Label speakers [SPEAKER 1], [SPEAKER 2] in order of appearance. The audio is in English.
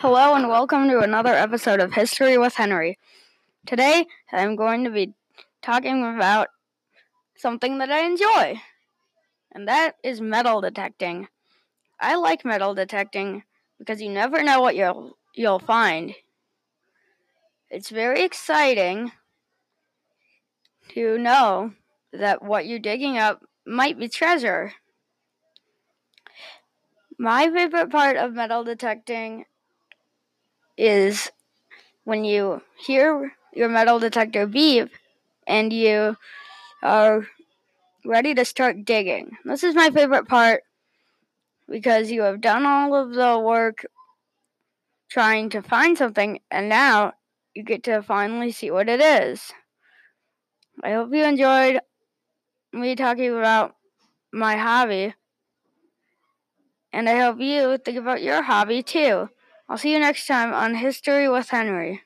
[SPEAKER 1] Hello and welcome to another episode of History with Henry. Today I'm going to be talking about something that I enjoy, and that is metal detecting. I like metal detecting because you never know what you'll you'll find. It's very exciting to know that what you're digging up might be treasure. My favorite part of metal detecting is when you hear your metal detector beep and you are ready to start digging. This is my favorite part because you have done all of the work trying to find something and now you get to finally see what it is. I hope you enjoyed me talking about my hobby. And I hope you think about your hobby too. I'll see you next time on History with Henry.